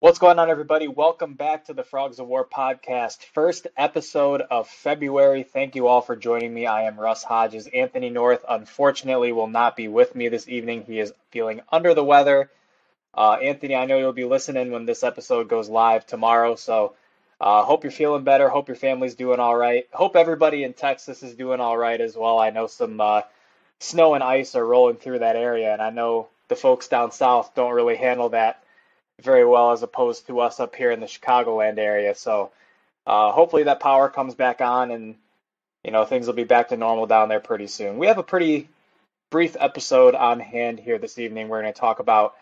What's going on, everybody? Welcome back to the Frogs of War podcast, first episode of February. Thank you all for joining me. I am Russ Hodges. Anthony North, unfortunately, will not be with me this evening. He is feeling under the weather. Uh, Anthony, I know you'll be listening when this episode goes live tomorrow, so uh, hope you're feeling better. Hope your family's doing all right. Hope everybody in Texas is doing all right as well. I know some uh, snow and ice are rolling through that area, and I know the folks down south don't really handle that very well as opposed to us up here in the Chicagoland area. So uh, hopefully that power comes back on and you know things will be back to normal down there pretty soon. We have a pretty brief episode on hand here this evening. We're going to talk about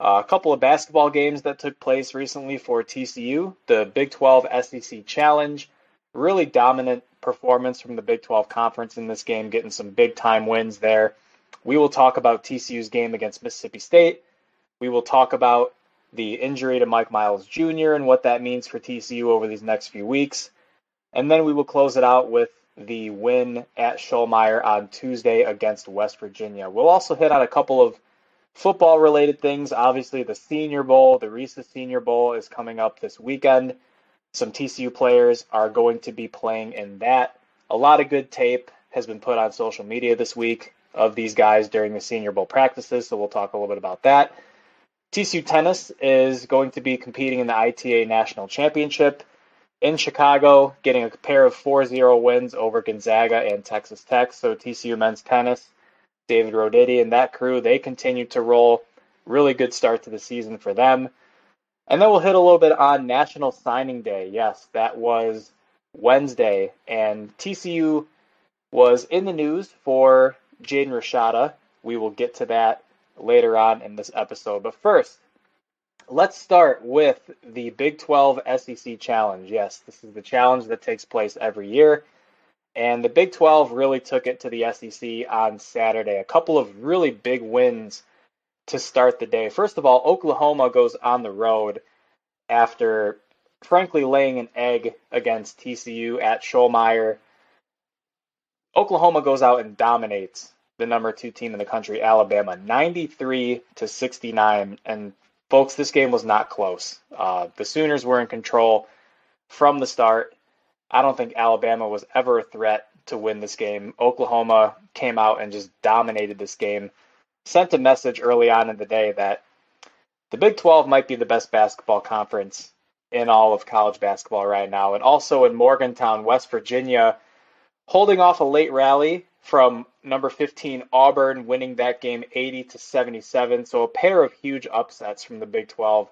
uh, a couple of basketball games that took place recently for TCU, the Big 12 SEC Challenge. Really dominant performance from the Big 12 Conference in this game, getting some big time wins there. We will talk about TCU's game against Mississippi State. We will talk about the injury to Mike Miles Jr. and what that means for TCU over these next few weeks. And then we will close it out with the win at Schollmaier on Tuesday against West Virginia. We'll also hit on a couple of football related things. Obviously, the Senior Bowl, the Reese's Senior Bowl is coming up this weekend. Some TCU players are going to be playing in that. A lot of good tape has been put on social media this week of these guys during the Senior Bowl practices, so we'll talk a little bit about that. TCU Tennis is going to be competing in the ITA National Championship in Chicago, getting a pair of 4-0 wins over Gonzaga and Texas Tech. So TCU men's tennis, David Roditi and that crew, they continue to roll. Really good start to the season for them. And then we'll hit a little bit on National Signing Day. Yes, that was Wednesday, and TCU was in the news for Jaden Rashada. We will get to that later on in this episode. But first, let's start with the Big 12 SEC Challenge. Yes, this is the challenge that takes place every year. And the Big 12 really took it to the SEC on Saturday. A couple of really big wins to start the day. First of all, Oklahoma goes on the road after, frankly, laying an egg against TCU at Schollmaier. Oklahoma goes out and dominates the number two team in the country, Alabama, 93 to 69. And folks, this game was not close. Uh, the Sooners were in control from the start. I don't think Alabama was ever a threat to win this game. Oklahoma came out and just dominated this game. Sent a message early on in the day that the Big 12 might be the best basketball conference in all of college basketball right now. And also in Morgantown, West Virginia, holding off a late rally from number 15 Auburn winning that game 80 to 77. So a pair of huge upsets from the Big 12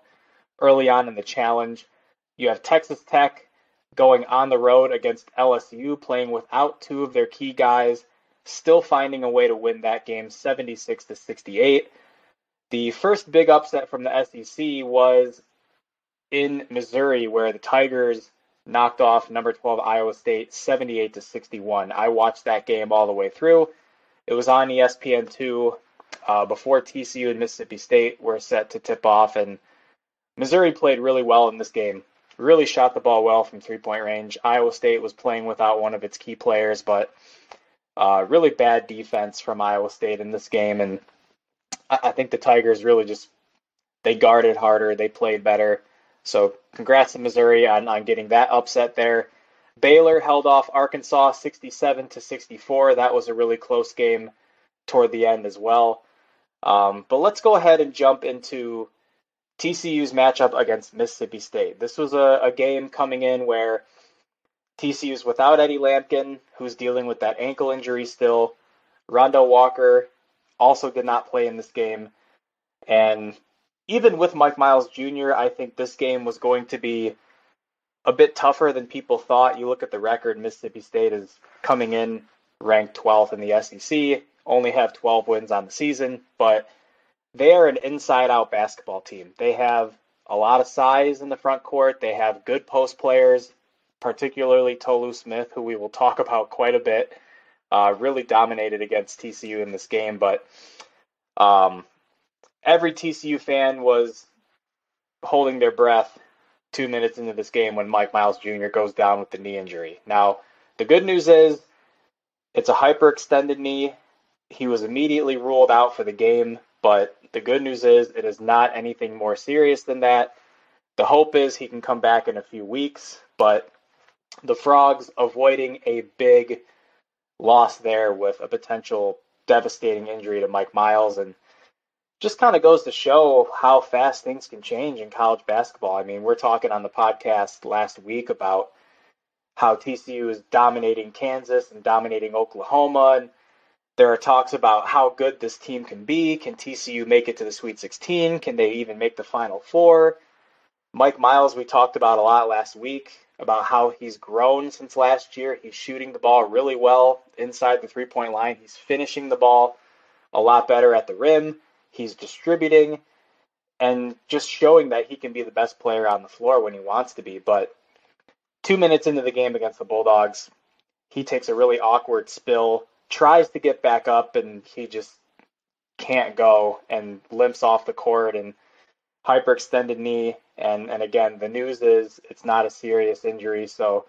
early on in the challenge. You have Texas Tech going on the road against LSU playing without two of their key guys, still finding a way to win that game 76 to 68. The first big upset from the SEC was in Missouri where the Tigers knocked off number 12 Iowa State 78 to 61. I watched that game all the way through. It was on ESPN2 uh, before TCU and Mississippi State were set to tip off, and Missouri played really well in this game. Really shot the ball well from three point range. Iowa State was playing without one of its key players, but uh, really bad defense from Iowa State in this game, and I, I think the Tigers really just they guarded harder, they played better. So congrats to Missouri on, on getting that upset there. Baylor held off Arkansas 67 to 64. That was a really close game toward the end as well. Um, but let's go ahead and jump into TCU's matchup against Mississippi State. This was a, a game coming in where TCU's without Eddie Lampkin, who's dealing with that ankle injury still. Rondo Walker also did not play in this game. And even with Mike Miles Jr., I think this game was going to be a bit tougher than people thought. You look at the record, Mississippi State is coming in ranked 12th in the SEC, only have 12 wins on the season, but they are an inside out basketball team. They have a lot of size in the front court, they have good post players, particularly Tolu Smith, who we will talk about quite a bit. Uh, really dominated against TCU in this game, but um, every TCU fan was holding their breath two minutes into this game when Mike Miles Jr. goes down with the knee injury. Now, the good news is it's a hyperextended knee. He was immediately ruled out for the game, but the good news is it is not anything more serious than that. The hope is he can come back in a few weeks, but the Frogs avoiding a big loss there with a potential devastating injury to Mike Miles and just kind of goes to show how fast things can change in college basketball. I mean, we're talking on the podcast last week about how TCU is dominating Kansas and dominating Oklahoma. And there are talks about how good this team can be. Can TCU make it to the Sweet 16? Can they even make the Final Four? Mike Miles, we talked about a lot last week about how he's grown since last year. He's shooting the ball really well inside the three point line, he's finishing the ball a lot better at the rim. He's distributing and just showing that he can be the best player on the floor when he wants to be. But two minutes into the game against the Bulldogs, he takes a really awkward spill, tries to get back up, and he just can't go and limps off the court and hyperextended knee. And, and again, the news is it's not a serious injury. So,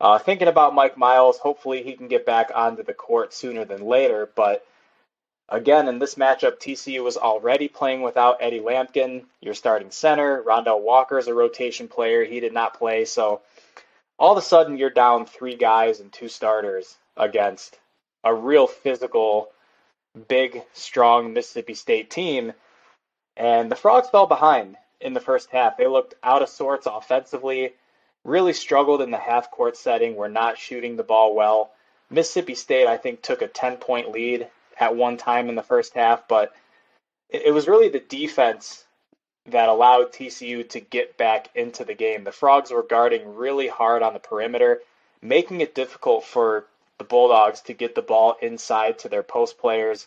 uh, thinking about Mike Miles, hopefully he can get back onto the court sooner than later. But Again, in this matchup, TCU was already playing without Eddie Lampkin, your starting center. Rondell Walker is a rotation player. He did not play. So all of a sudden, you're down three guys and two starters against a real physical, big, strong Mississippi State team. And the Frogs fell behind in the first half. They looked out of sorts offensively, really struggled in the half court setting, were not shooting the ball well. Mississippi State, I think, took a 10 point lead at one time in the first half, but it, it was really the defense that allowed TCU to get back into the game. The Frogs were guarding really hard on the perimeter, making it difficult for the Bulldogs to get the ball inside to their post players.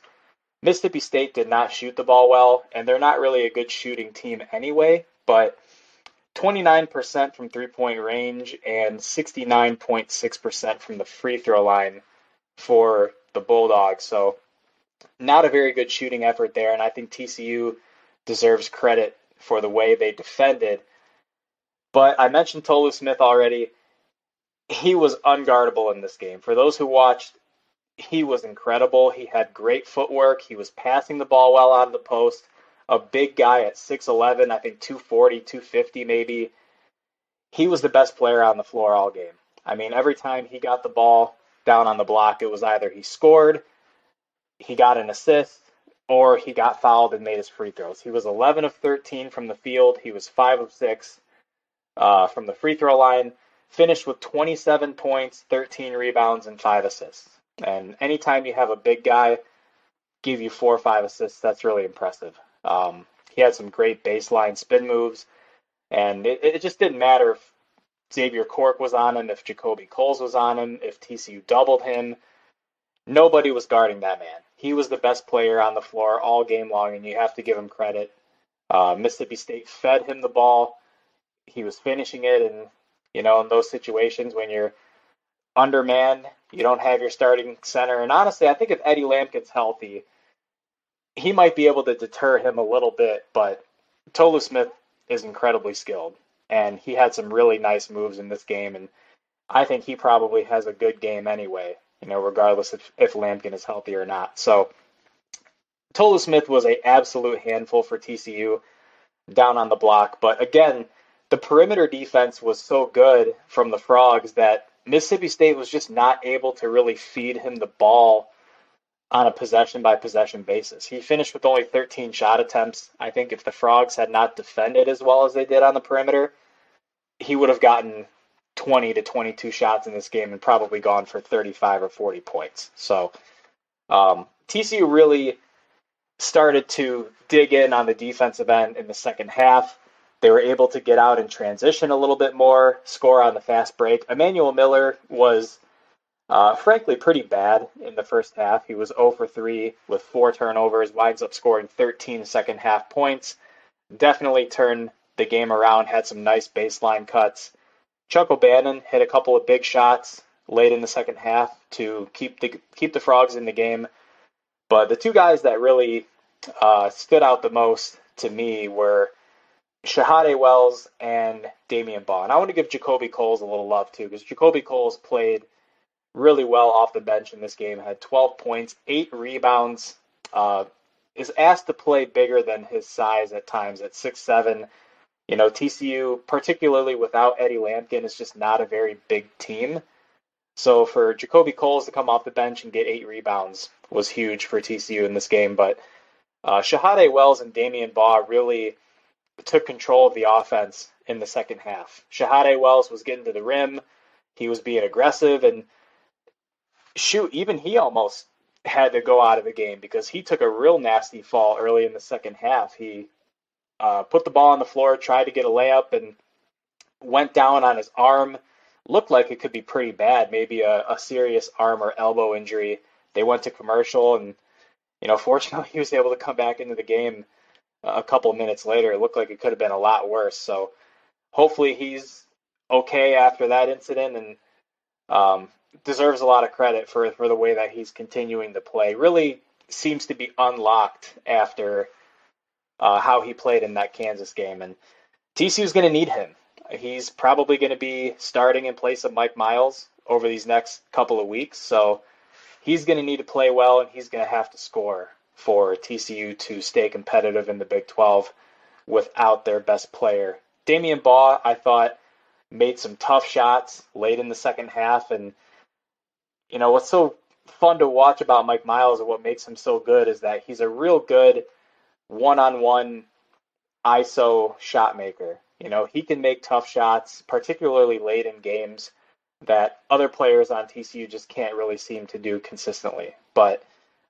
Mississippi State did not shoot the ball well, and they're not really a good shooting team anyway, but 29% from three point range and 69.6% from the free throw line for the Bulldogs. So not a very good shooting effort there, and I think TCU deserves credit for the way they defended. But I mentioned Tolu Smith already. He was unguardable in this game. For those who watched, he was incredible. He had great footwork. He was passing the ball well out of the post. A big guy at 6'11, I think 240, 250 maybe. He was the best player on the floor all game. I mean, every time he got the ball down on the block, it was either he scored he got an assist or he got fouled and made his free throws. He was 11 of 13 from the field. He was 5 of 6 uh, from the free throw line. Finished with 27 points, 13 rebounds, and 5 assists. And anytime you have a big guy give you four or five assists, that's really impressive. Um, he had some great baseline spin moves, and it, it just didn't matter if Xavier Cork was on him, if JaKobe Coles was on him, if TCU doubled him nobody was guarding that man. He was the best player on the floor all game long, and you have to give him credit. Uh, Mississippi State fed him the ball. He was finishing it, and you know, in those situations when you're undermanned, you don't have your starting center. And honestly, I think if Eddie Lampkin's healthy, he might be able to deter him a little bit. But Tolu Smith is incredibly skilled, and he had some really nice moves in this game. And I think he probably has a good game anyway you know, regardless if, if Lampkin is healthy or not. So Tolu Smith was a absolute handful for TCU down on the block. But again, the perimeter defense was so good from the Frogs that Mississippi State was just not able to really feed him the ball on a possession by possession basis. He finished with only 13 shot attempts. I think if the Frogs had not defended as well as they did on the perimeter, he would have gotten 20 to 22 shots in this game and probably gone for 35 or 40 points. So um, TCU really started to dig in on the defensive end in the second half. They were able to get out and transition a little bit more, score on the fast break. Emmanuel Miller was, uh, frankly, pretty bad in the first half. He was 0 for 3 with four turnovers, winds up scoring 13 second half points. Definitely turned the game around, had some nice baseline cuts. Chuck O'Bannon hit a couple of big shots late in the second half to keep the keep the Frogs in the game. But the two guys that really uh, stood out the most to me were Shahada Wells and Damion Baugh. And I want to give JaKobe Coles a little love too, because JaKobe Coles played really well off the bench in this game. Had 12 points, eight rebounds. Uh, is asked to play bigger than his size at times at six seven You know, TCU, particularly without Eddie Lampkin, is just not a very big team. So for JaKobe Coles to come off the bench and get eight rebounds was huge for TCU in this game. But uh, Shahada Wells and Damion Baugh really took control of the offense in the second half. Shahada Wells was getting to the rim. He was being aggressive and shoot, even he almost had to go out of the game because he took a real nasty fall early in the second half. He uh, put the ball on the floor, tried to get a layup, and went down on his arm. Looked like it could be pretty bad, maybe a, a serious arm or elbow injury. They went to commercial, and you know, fortunately, he was able to come back into the game a couple minutes later. It looked like it could have been a lot worse. So hopefully, he's okay after that incident, and um, deserves a lot of credit for for the way that he's continuing to play. Really seems to be unlocked after uh, how he played in that Kansas game, and TCU's going to need him. He's probably going to be starting in place of Mike Miles over these next couple of weeks, so he's going to need to play well, and he's going to have to score for TCU to stay competitive in the Big 12 without their best player. Damion Baugh, I thought, made some tough shots late in the second half, and you know, what's so fun to watch about Mike Miles and what makes him so good is that he's a real good one-on-one ISO shot maker. You know, he can make tough shots, particularly late in games that other players on TCU just can't really seem to do consistently. But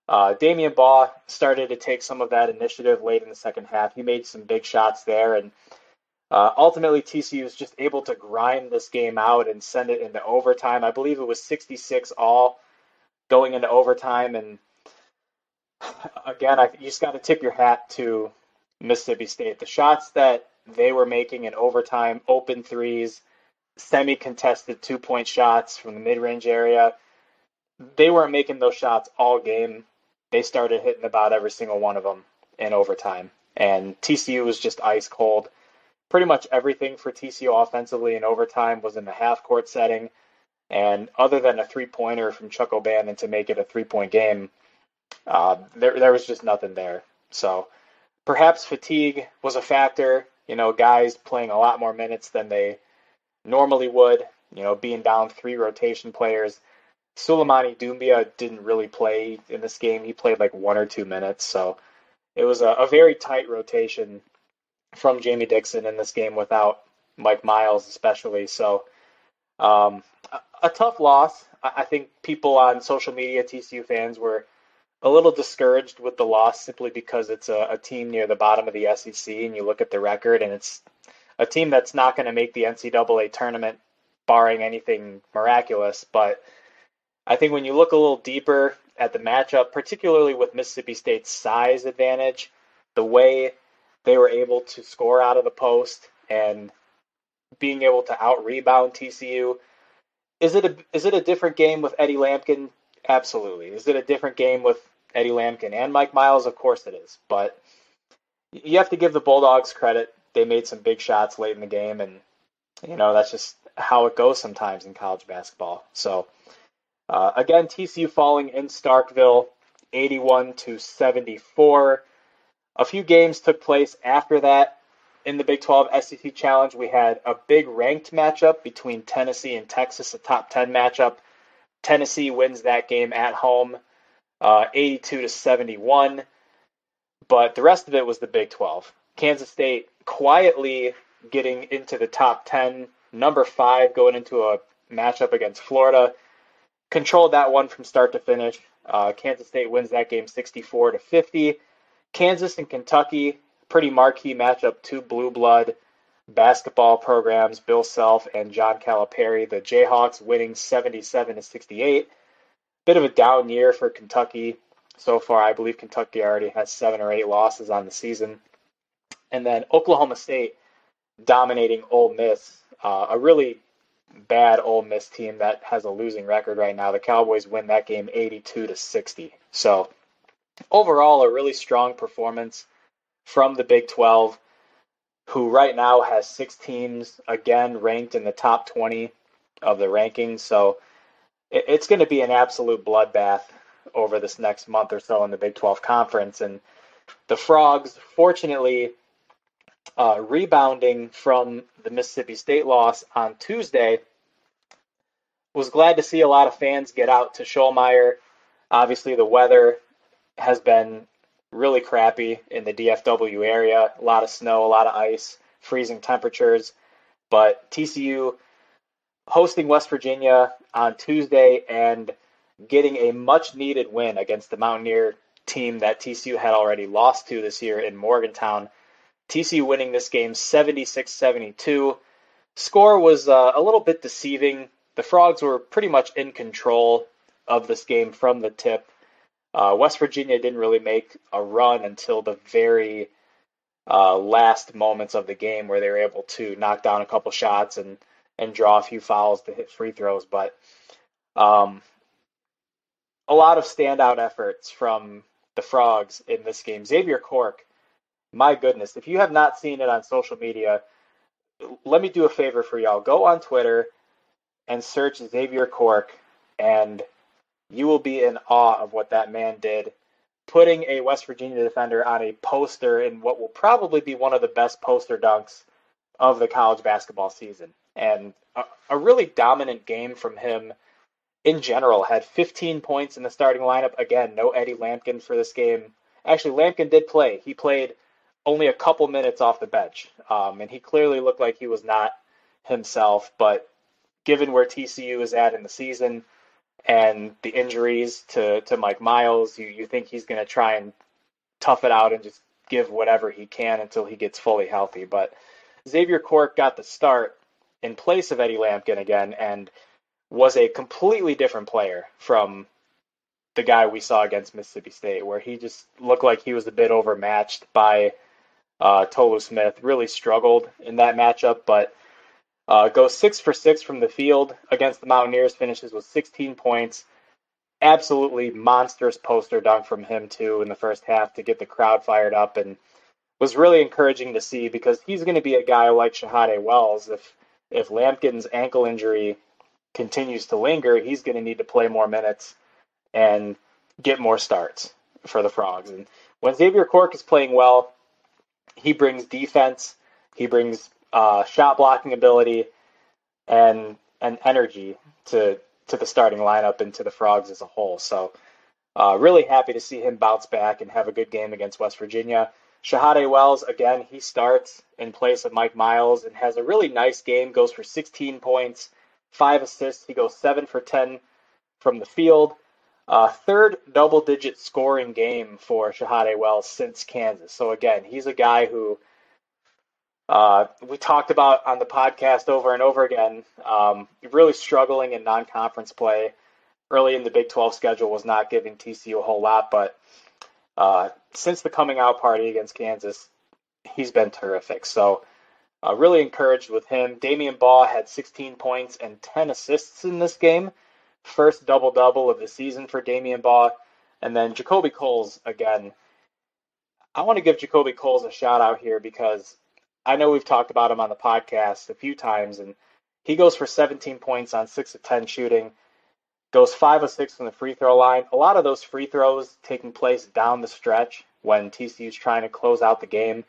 uh, Damion Baugh started to take some of that initiative late in the second half. He made some big shots there, and uh, ultimately, TCU was just able to grind this game out and send it into overtime. I believe it was 66 all going into overtime. And again, I, you just got to tip your hat to Mississippi State. The shots that they were making in overtime, open threes, semi contested two point shots from the mid range area, they weren't making those shots all game. They started hitting about every single one of them in overtime. And TCU was just ice cold pretty much everything for TCU offensively in overtime was in the half court setting. And other than a three pointer from Chuck O'Bannon to make it a three point game, uh, there there was just nothing there. So perhaps fatigue was a factor. You know, guys playing a lot more minutes than they normally would. You know, being down three rotation players. Souleymane Doumbia didn't really play in this game. He played like one or two minutes, so it was a, a very tight rotation from Jamie Dixon in this game without Mike Miles, especially. So, um, a, a, tough loss. I, I think people on social media, TCU fans, were a little discouraged with the loss simply because it's a, a team near the bottom of the SEC, and you look at the record, and it's a team that's not going to make the NCAA tournament, barring anything miraculous. But I think when you look a little deeper at the matchup, particularly with Mississippi State's size advantage, the way they were able to score out of the post and being able to out rebound TCU. Is it a is it a different game with Eddie Lampkin? Absolutely. Is it a different game with Eddie Lampkin and Mike Miles? Of course it is. But you have to give the Bulldogs credit. They made some big shots late in the game, and you know that's just how it goes sometimes in college basketball. So uh, again, TCU falling in Starkville, 81 to 74. A few games took place after that in the Big 12 SEC Challenge. We had a big ranked matchup between Tennessee and Texas, a top 10 matchup. Tennessee wins that game at home, uh, 82 to 71. But the rest of it was the Big 12. Kansas State quietly getting into the top 10, number five going into a matchup against Florida. Controlled that one from start to finish. Uh, Kansas State wins that game 64 to 50. Kansas and Kentucky, pretty marquee matchup, two blue blood basketball programs, Bill Self and John Calipari. The Jayhawks winning 77 to 68. Bit of a down year for Kentucky so far. I believe Kentucky already has seven or eight losses on the season. And then Oklahoma State dominating Ole Miss, uh, a really bad Ole Miss team that has a losing record right now. The Cowboys win that game 82 to 60. So overall, a really strong performance from the Big 12, who right now has six teams again ranked in the top 20 of the rankings. So it's going to be an absolute bloodbath over this next month or so in the Big 12 conference. And the Frogs, fortunately, uh, rebounding from the Mississippi State loss on Tuesday. Was glad to see a lot of fans get out to Schollmaier. Obviously, the weather has been really crappy in the DFW area. A lot of snow, a lot of ice, freezing temperatures. But TCU hosting West Virginia on Tuesday and getting a much needed win against the Mountaineer team that TCU had already lost to this year in Morgantown. TCU winning this game 76 72. Score was uh, a little bit deceiving. The Frogs were pretty much in control of this game from the tip. Uh, West Virginia didn't really make a run until the very uh, last moments of the game where they were able to knock down a couple shots and, and draw a few fouls to hit free throws. But um, a lot of standout efforts from the Frogs in this game. Xavier Cork, my goodness, if you have not seen it on social media, let me do a favor for y'all. Go on Twitter and search Xavier Cork, and you will be in awe of what that man did. Putting a West Virginia defender on a poster in what will probably be one of the best poster dunks of the college basketball season. And a, a really dominant game from him in general, had 15 points in the starting lineup. Again, no Eddie Lampkin for this game. Actually, Lampkin did play. He played only a couple minutes off the bench, um, and he clearly looked like he was not himself. But given where TCU is at in the season and the injuries to, to Mike Miles, you, you think he's going to try and tough it out and just give whatever he can until he gets fully healthy. But Xavier Cork got the start in place of Eddie Lampkin again, and – was a completely different player from the guy we saw against Mississippi State, where he just looked like he was a bit overmatched by uh, Tolu Smith. Really struggled in that matchup, but uh, goes six for six from the field against the Mountaineers. Finishes with 16 points. Absolutely monstrous poster dunk from him too in the first half to get the crowd fired up, and was really encouraging to see because he's going to be a guy like Shahada Wells if if Lampkin's ankle injury continues to linger, he's going to need to play more minutes and get more starts for the Frogs. And when Xavier Cork is playing well, he brings defense, he brings uh, shot blocking ability, and and energy to to the starting lineup and to the Frogs as a whole. So, uh, really happy to see him bounce back and have a good game against West Virginia. Shahada Wells, again, he starts in place of Mike Miles and has a really nice game, goes for 16 points, five assists. He goes seven for 10 from the field. Uh, third double digit scoring game for Shahada Wells since Kansas. So, again, he's a guy who uh, we talked about on the podcast over and over again. Um, really struggling in non conference play. Early in the Big 12 schedule was not giving TCU a whole lot, but uh, since the coming out party against Kansas, he's been terrific. So, uh, really encouraged with him. Damion Baugh had 16 points and 10 assists in this game. First double double of the season for Damion Baugh. And then JaKobe Coles again. I want to give JaKobe Coles a shout out here because I know we've talked about him on the podcast a few times, and he goes for 17 points on 6 of 10 shooting, goes 5 of 6 from the free throw line. A lot of those free throws taking place down the stretch when TCU's trying to close out the game.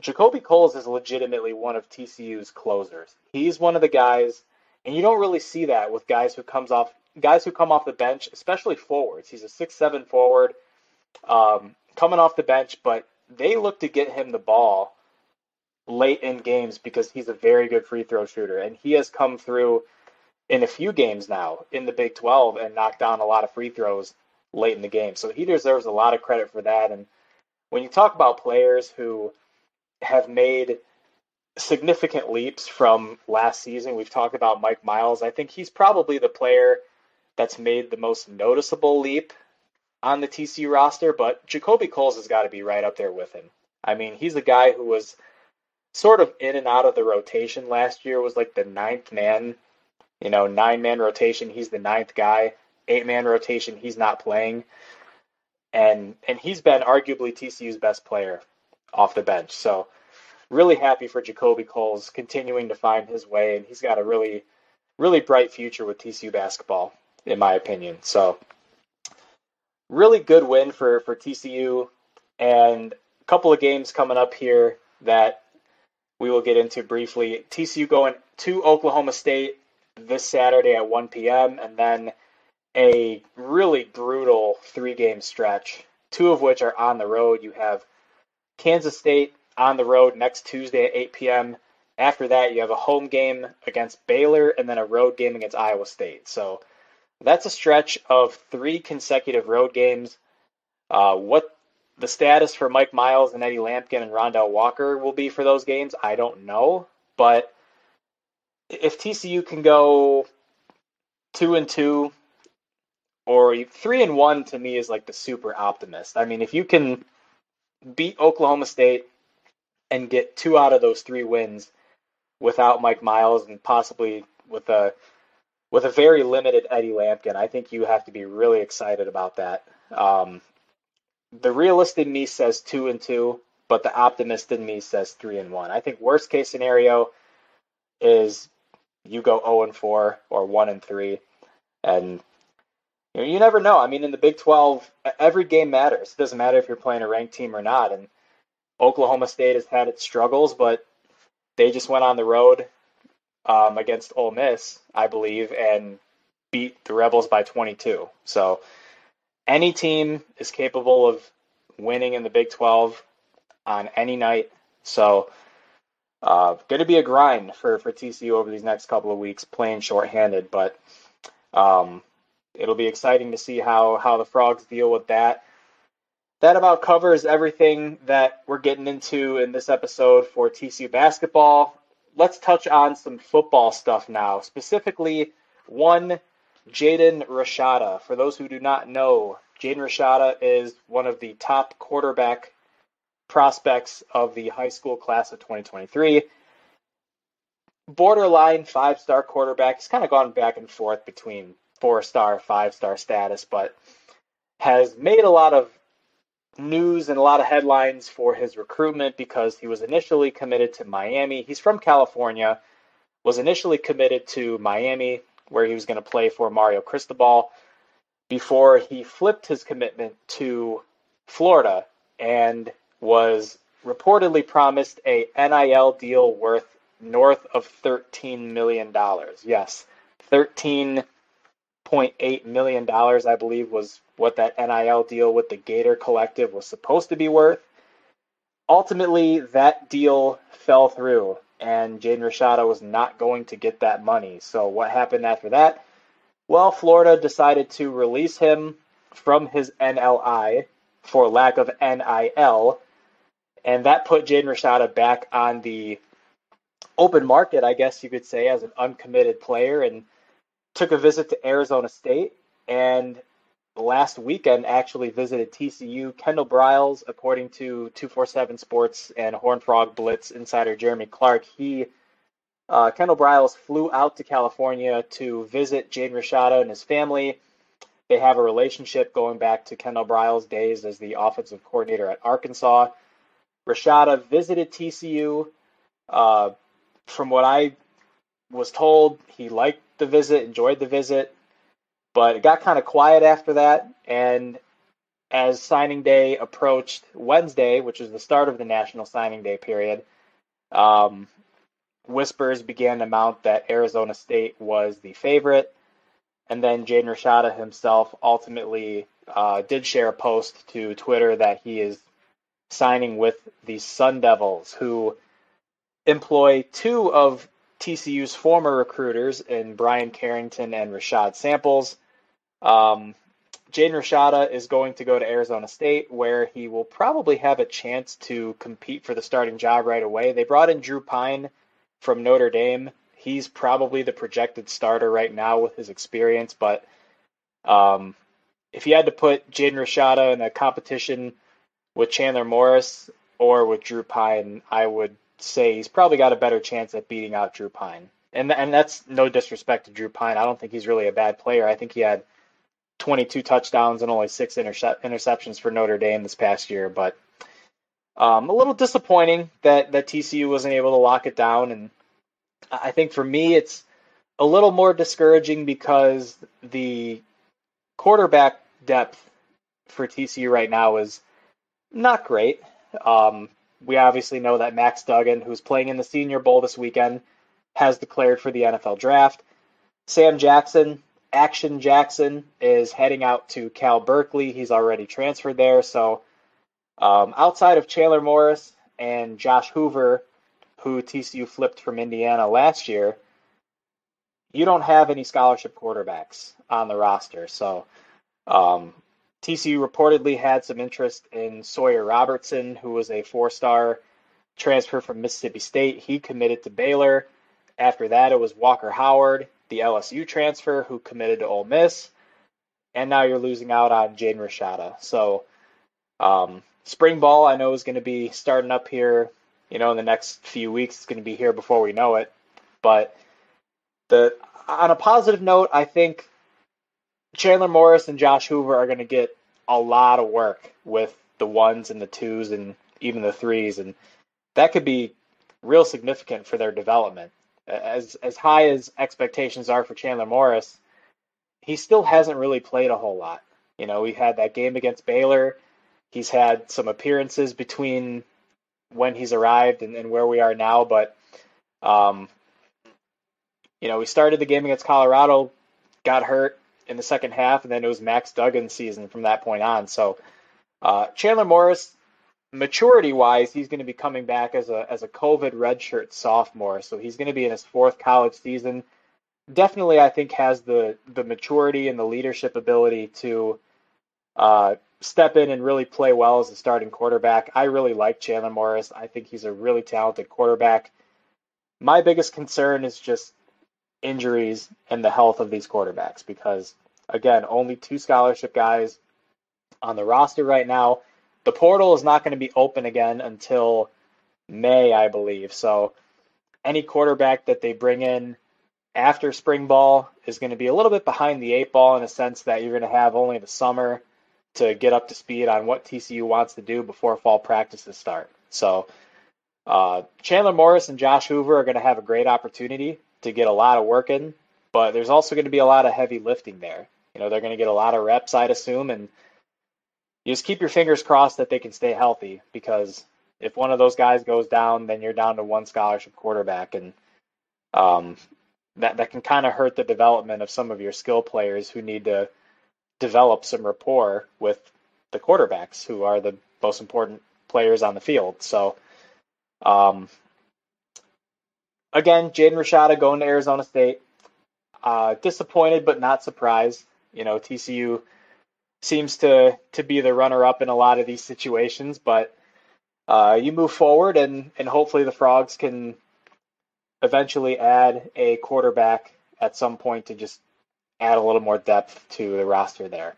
JaKobe Coles is legitimately one of TCU's closers. He's one of the guys, and you don't really see that with guys who comes off guys who come off the bench, especially forwards. He's a six seven forward, um, coming off the bench, but they look to get him the ball late in games because he's a very good free throw shooter, and he has come through in a few games now in the Big 12 and knocked down a lot of free throws late in the game. So he deserves a lot of credit for that. And when you talk about players who have made significant leaps from last season. We've talked about Mike Miles. I think he's probably the player that's made the most noticeable leap on the TCU roster, but JaKobe Coles has got to be right up there with him. I mean, he's a guy who was sort of in and out of the rotation last year, was like the ninth man, you know, nine man rotation. He's the ninth guy. Eight man rotation, he's not playing. And and he's been arguably TCU's best player off the bench. So really happy for JaKobe Coles continuing to find his way, and he's got a really, really bright future with TCU basketball, in my opinion. So really good win for for TCU, and a couple of games coming up here that we will get into briefly. TCU going to Oklahoma State this Saturday at 1 p.m. and then a really brutal three game stretch, two of which are on the road. You have Kansas State on the road next Tuesday at 8 p.m. After that, you have a home game against Baylor and then a road game against Iowa State. So that's a stretch of three consecutive road games. Uh, what the status for Mike Miles and Eddie Lampkin and Rondell Walker will be for those games, I don't know. But if TCU can go two and two or three and one to me is like the super optimist. I mean, if you can beat Oklahoma State and get two out of those three wins without Mike Miles and possibly with a with a very limited Eddie Lampkin, I think you have to be really excited about that. Um, the realist in me says two and two, but the optimist in me says three and one. I think worst case scenario is you go 0 and 4 or 1 and 3 and you, know, you never know. I mean in the Big 12 every game matters. It doesn't matter if you're playing a ranked team or not and Oklahoma State has had its struggles but they just went on the road um, against Ole Miss, I believe, and beat the Rebels by 22. So any team is capable of winning in the Big 12 on any night. So uh, going to be a grind for, for TCU over these next couple of weeks, playing shorthanded, but um, it'll be exciting to see how, how the Frogs deal with that. That about covers everything that we're getting into in this episode for TCU basketball. Let's touch on some football stuff now, specifically one Jaden Rashada. For those who do not know, Jaden Rashada is one of the top quarterback prospects of the high school class of 2023. Borderline five star quarterback. He's kind of gone back and forth between four star, five star status, but has made a lot of news and a lot of headlines for his recruitment because he was initially committed to Miami. He's from California, was initially committed to Miami, where he was going to play for Mario Cristobal, before he flipped his commitment to Florida and was reportedly promised a NIL deal worth north of $13 million. Yes, $13.8 million, I believe, was what that NIL deal with the Gator Collective was supposed to be worth. Ultimately, that deal fell through, and Jaden Rashada was not going to get that money. So, what happened after that? Well, Florida decided to release him from his NLI for lack of NIL and that put Jaden Rashada back on the open market, I guess you could say, as an uncommitted player, and took a visit to Arizona State. And last weekend, actually visited TCU. Kendall Briles, according to 247 Sports and Horned Frog Blitz insider Jeremy Clark, he uh, Kendall Briles flew out to California to visit Jaden Rashada and his family. They have a relationship going back to Kendall Briles' days as the offensive coordinator at Arkansas. Rashada visited TCU. Uh, from what I was told, he liked the visit, enjoyed the visit, but it got kind of quiet after that. And as signing day approached Wednesday, which is the start of the National Signing Day period, um, whispers began to mount that Arizona State was the favorite. And then Jaden Rashada himself ultimately uh, did share a post to Twitter that he is signing with the Sun Devils, who employ two of TCU's former recruiters in Bryan Carrington and Rashad Samples. Um, Rashada is going to go to Arizona State, where he will probably have a chance to compete for the starting job right away. They brought in Drew Pyne from Notre Dame. He's probably the projected starter right now with his experience, but um, if you had to put Jaden Rashada in a competition with Chandler Morris or with Drew Pyne, I would say he's probably got a better chance at beating out Drew Pyne. And and that's no disrespect to Drew Pyne. I don't think he's really a bad player. I think he had 22 touchdowns and only six intercep- interceptions for Notre Dame this past year, but um, a little disappointing that that TCU wasn't able to lock it down. And I think for me, it's a little more discouraging because the quarterback depth for TCU right now is not great. Um, we obviously know that Max Duggan, who's playing in the Senior Bowl this weekend, has declared for the NFL draft. Sam Jackson, Action Jackson, is heading out to Cal Berkeley. He's already transferred there. So um, outside of Chandler Morris and Josh Hoover, who TCU flipped from Indiana last year, you don't have any scholarship quarterbacks on the roster. So um, TCU reportedly had some interest in Sawyer Robertson, who was a four star transfer from Mississippi State. He committed to Baylor. After that, it was Walker Howard, the LSU transfer, who committed to Ole Miss. And now you're losing out on Jaden Rashada. So, um, spring ball, I know, is going to be starting up here, you know, in the next few weeks. It's going to be here before we know it. But the on a positive note, I think Chandler Morris and Josh Hoover are going to get a lot of work with the ones and the twos and even the threes, and that could be real significant for their development. As as high as expectations are for Chandler Morris, he still hasn't really played a whole lot. You know, we had that game against Baylor. He's had some appearances between when he's arrived and, and where we are now, but um, you know, we started the game against Colorado, got hurt in the second half, and then it was Max Duggan's season from that point on. So uh, Chandler Morris, maturity wise, he's going to be coming back as a as a COVID redshirt sophomore, so he's going to be in his fourth college season. Definitely, I think has the the maturity and the leadership ability to uh, step in and really play well as a starting quarterback. I really like Chandler Morris. I think he's a really talented quarterback. My biggest concern is just injuries and the health of these quarterbacks because again, only two scholarship guys on the roster right now. The portal is not going to be open again until May, I believe. So any quarterback that they bring in after spring ball is going to be a little bit behind the eight ball in a sense that you're going to have only the summer to get up to speed on what TCU wants to do before fall practices start. So uh, Chandler Morris and Josh Hoover are going to have a great opportunity to get a lot of work in, but there's also going to be a lot of heavy lifting there. You know, they're going to get a lot of reps, I'd assume, and you just keep your fingers crossed that they can stay healthy because if one of those guys goes down, then you're down to one scholarship quarterback, and um, that that can kind of hurt the development of some of your skill players who need to develop some rapport with the quarterbacks, who are the most important players on the field. So, um, again, Jaden Rashada going to Arizona State. Uh, disappointed but not surprised. You know, TCU seems to to be the runner up in a lot of these situations, but uh, you move forward and and hopefully the Frogs can eventually add a quarterback at some point to just add a little more depth to the roster there.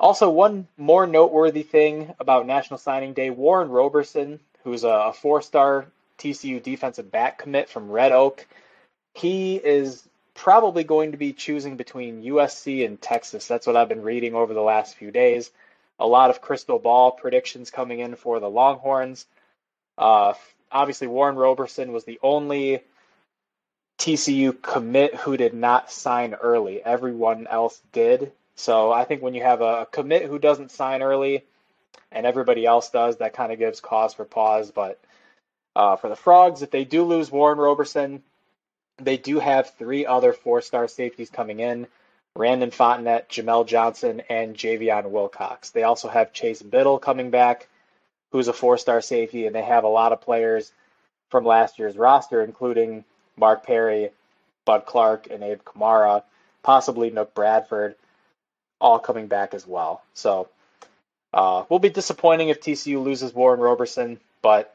Also, one more noteworthy thing about National Signing Day: Warren Roberson, who's a four-star TCU defensive back commit from Red Oak. He is probably going to be choosing between USC and Texas. That's what I've been reading over the last few days. A lot of crystal ball predictions coming in for the Longhorns. Uh, obviously, Warren Roberson was the only TCU commit who did not sign early. Everyone else did. So I think when you have a commit who doesn't sign early and everybody else does, that kind of gives cause for pause. But uh, for the Frogs, if they do lose Warren Roberson, they do have three other four star safeties coming in Randon Fontenette, Jamel Johnson, and Javion Wilcox. They also have Chase Biddle coming back, who's a four star safety, and they have a lot of players from last year's roster, including Mark Perry, Bud Clark, and Abe Kamara, possibly Nook Bradford, all coming back as well. So uh, will be disappointing if TCU loses Warren Roberson, but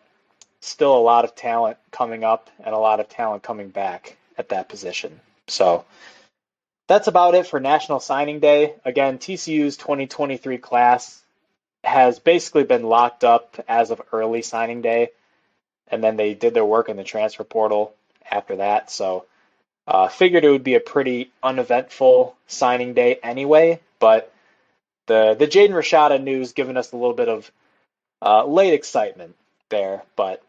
still a lot of talent coming up and a lot of talent coming back at that position. So that's about it for National Signing Day. Again, TCU's 2023 class has basically been locked up as of early signing day, and then they did their work in the transfer portal after that. So uh, figured it would be a pretty uneventful signing day anyway, but the the Jaden Rashada news given us a little bit of uh, late excitement there. But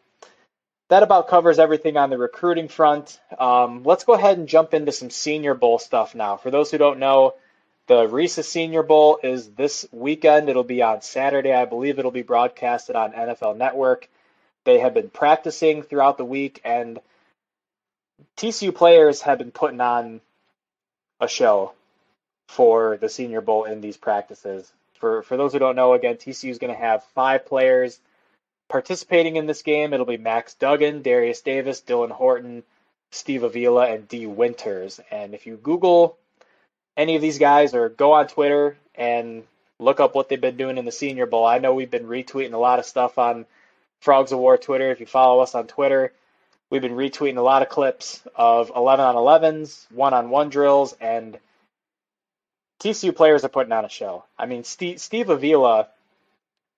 that about covers everything on the recruiting front. Um, let's go ahead and jump into some Senior Bowl stuff now. For those who don't know, the Reese's Senior Bowl is this weekend. It'll be on Saturday. I believe it'll be broadcasted on NFL Network. They have been practicing throughout the week, and TCU players have been putting on a show for the Senior Bowl in these practices. For for those who don't know, again, TCU is going to have five players participating in this game. It'll be Max Duggan, Darius Davis, Dylan Horton, Steve Avila, and Dee Winters. And if you Google any of these guys or go on Twitter and look up what they've been doing in the Senior Bowl, I know we've been retweeting a lot of stuff on Frogs of War Twitter. If you follow us on Twitter, we've been retweeting a lot of clips of 11 on 11s, one on one drills, and TCU players are putting on a show. I mean, Steve, Steve Avila,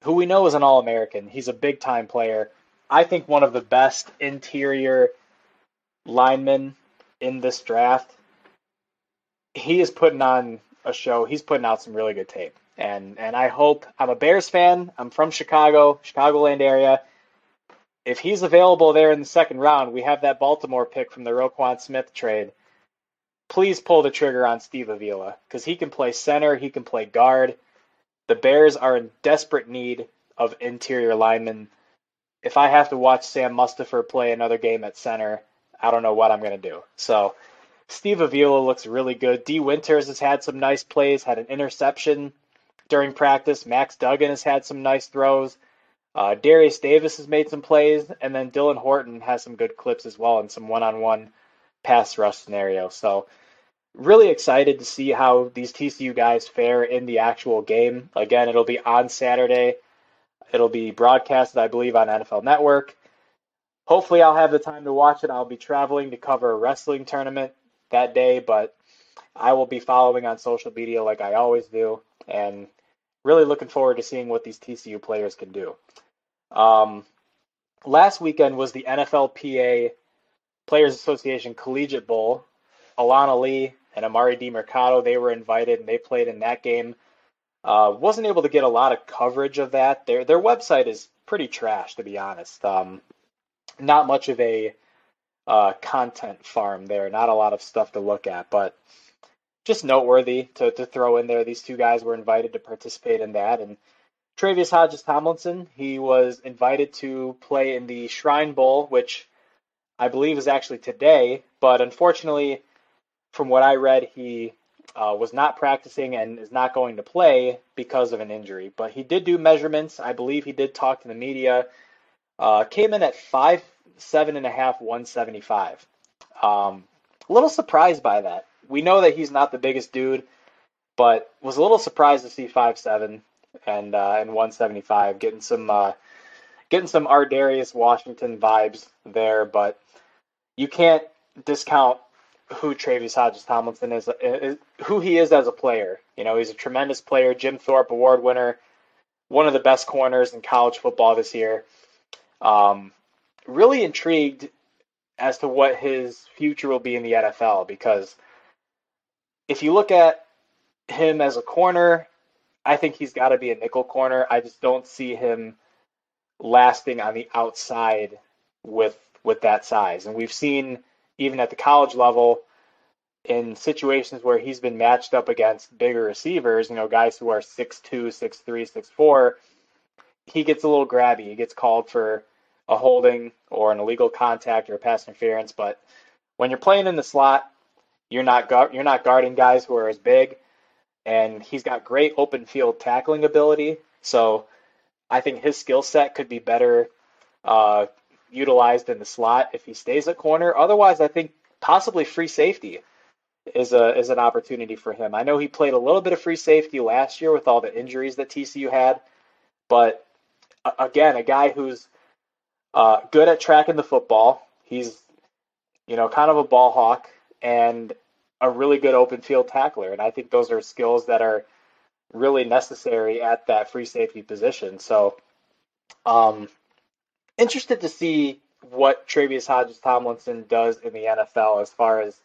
who we know is an All American, he's a big time player. I think one of the best interior linemen in this draft. He is putting on a show. He's putting out some really good tape. And and I hope I'm a Bears fan. I'm from Chicago, Chicagoland area. If he's available there in the second round, we have that Baltimore pick from the Roquan Smith trade please pull the trigger on Steve Avila because he can play center, he can play guard. The Bears are in desperate need of interior linemen. If I have to watch Sam Mustipher play another game at center, I don't know what I'm going to do. So Steve Avila looks really good. Dee Winters has had some nice plays, had an interception during practice. Max Duggan has had some nice throws. Uh, Darius Davis has made some plays, and then Dylan Horton has some good clips as well in some one-on-one pass rush scenario. So really excited to see how these TCU guys fare in the actual game. Again, it'll be on Saturday. It'll be broadcasted, I believe, on NFL Network. Hopefully, I'll have the time to watch it. I'll be traveling to cover a wrestling tournament that day, but I will be following on social media like I always do, and really looking forward to seeing what these TCU players can do. Um, last weekend was the NFLPA Players Association Collegiate Bowl. Alan Ali and Emari Demercado, they were invited and they played in that game. Uh, wasn't able to get a lot of coverage of that. Their their website is pretty trash, to be honest. Um, not much of a uh, content farm there. Not a lot of stuff to look at, but just noteworthy to, to throw in there. These two guys were invited to participate in that, and Tre'Vius Hodges Tomlinson, he was invited to play in the Shrine Bowl, which I believe is actually today, but unfortunately, from what I read, he uh, was not practicing and is not going to play because of an injury. But he did do measurements. I believe he did talk to the media. Uh, came in at five seven and a half, one seventy five. Um, a little surprised by that. We know that he's not the biggest dude, but was a little surprised to see five seven and uh, and one seventy five, getting some uh, getting some Ar'Darius Washington vibes there. But you can't discount who Tre'Vius Hodges Tomlinson is, is, who he is as a player. You know, he's a tremendous player, Jim Thorpe Award winner, one of the best corners in college football this year. Um, really intrigued as to what his future will be in the NFL because if you look at him as a corner, I think he's got to be a nickel corner. I just don't see him lasting on the outside with with that size. And we've seen even at the college level in situations where he's been matched up against bigger receivers, you know, guys who are 6'2, 6'3, 6'4, he gets a little grabby. He gets called for a holding or an illegal contact or a pass interference. But when you're playing in the slot, you're not gu- you're not guarding guys who are as big, and he's got great open field tackling ability. So I think his skill set could be better uh, utilized in the slot if he stays at corner. Otherwise, I think possibly free safety is a is an opportunity for him. I know he played a little bit of free safety last year with all the injuries that TCU had, but again, a guy who's uh, good at tracking the football. He's you know kind of a ball hawk and a really good open field tackler, and I think those are skills that are really necessary at that free safety position. So, um, interested to see what Tre'Vius Hodges Tomlinson does in the NFL as far as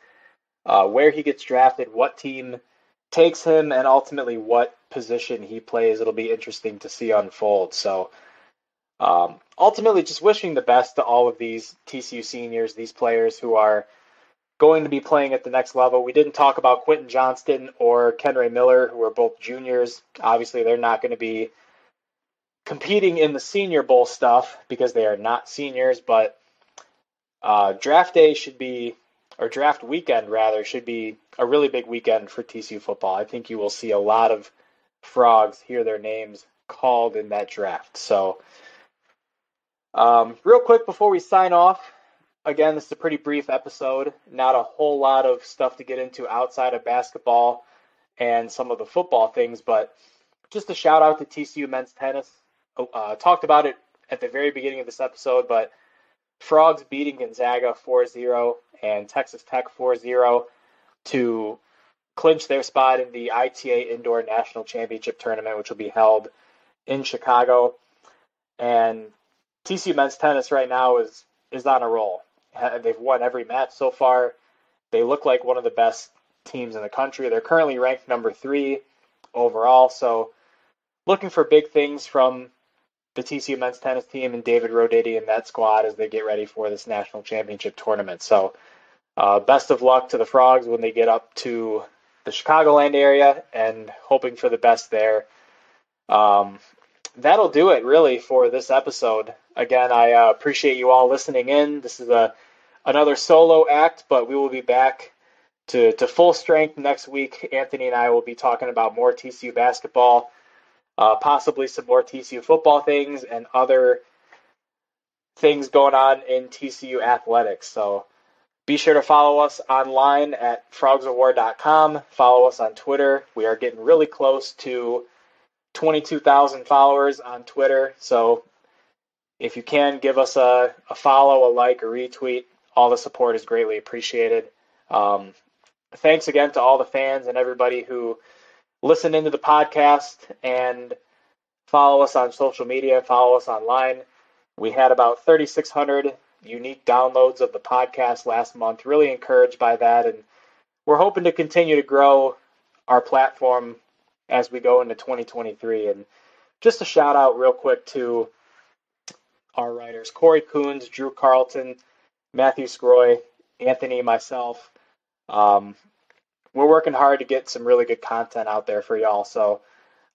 uh, where he gets drafted, what team takes him, and ultimately what position he plays. It'll be interesting to see unfold. So, um, ultimately, just wishing the best to all of these TCU seniors, these players who are going to be playing at the next level. We didn't talk about Quentin Johnston or Kendre Miller, who are both juniors. Obviously, they're not going to be competing in the Senior Bowl stuff because they are not seniors, but uh, draft day should be, or draft weekend rather, should be a really big weekend for TCU football. I think you will see a lot of frogs hear their names called in that draft. So, um, real quick before we sign off, again, this is a pretty brief episode. Not a whole lot of stuff to get into outside of basketball and some of the football things, but just a shout out to TCU men's tennis. Oh, uh, talked about it at the very beginning of this episode, but Frogs beating Gonzaga 4-0 and Texas Tech 4-0 to clinch their spot in the ITA Indoor National Championship Tournament, which will be held in Chicago. And TCU men's tennis right now is is on a roll. They've won every match so far. They look like one of the best teams in the country. They're currently ranked number three overall. So, looking for big things from the TCU men's tennis team and David Roditi and that squad as they get ready for this national championship tournament. So, uh, best of luck to the Frogs when they get up to the Chicagoland area and hoping for the best there. Um, that'll do it really for this episode. Again, I uh, appreciate you all listening in. This is a another solo act, but we will be back to, to full strength next week. Anthony and I will be talking about more TCU basketball, uh, possibly some more TCU football things, and other things going on in TCU athletics. So be sure to follow us online at frogsofwar.com. Follow us on Twitter. We are getting really close to 22,000 followers on Twitter. So if you can, give us a, a follow, a like, a retweet. All the support is greatly appreciated. Um, thanks again to all the fans and everybody who listen into the podcast and follow us on social media, follow us online. We had about 3,600 unique downloads of the podcast last month. Really encouraged by that, and we're hoping to continue to grow our platform as we go into 2023. And just a shout out, real quick, to our writers Corey Coons, Drew Carlton, Matthew Scroy, Anthony, myself. Um, we're working hard to get some really good content out there for y'all. So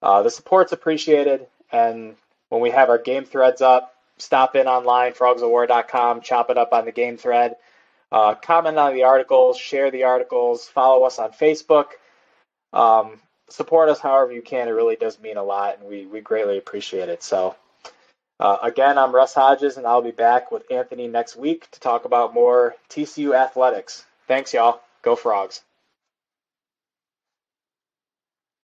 uh, the support's appreciated. And when we have our game threads up, stop in online, frogsofwar.com, chop it up on the game thread. Uh, comment on the articles, share the articles, follow us on Facebook. Um, support us however you can. It really does mean a lot, and we, we greatly appreciate it. So, uh, again, I'm Russ Hodges, and I'll be back with Anthony next week to talk about more TCU athletics. Thanks, y'all. Go Frogs.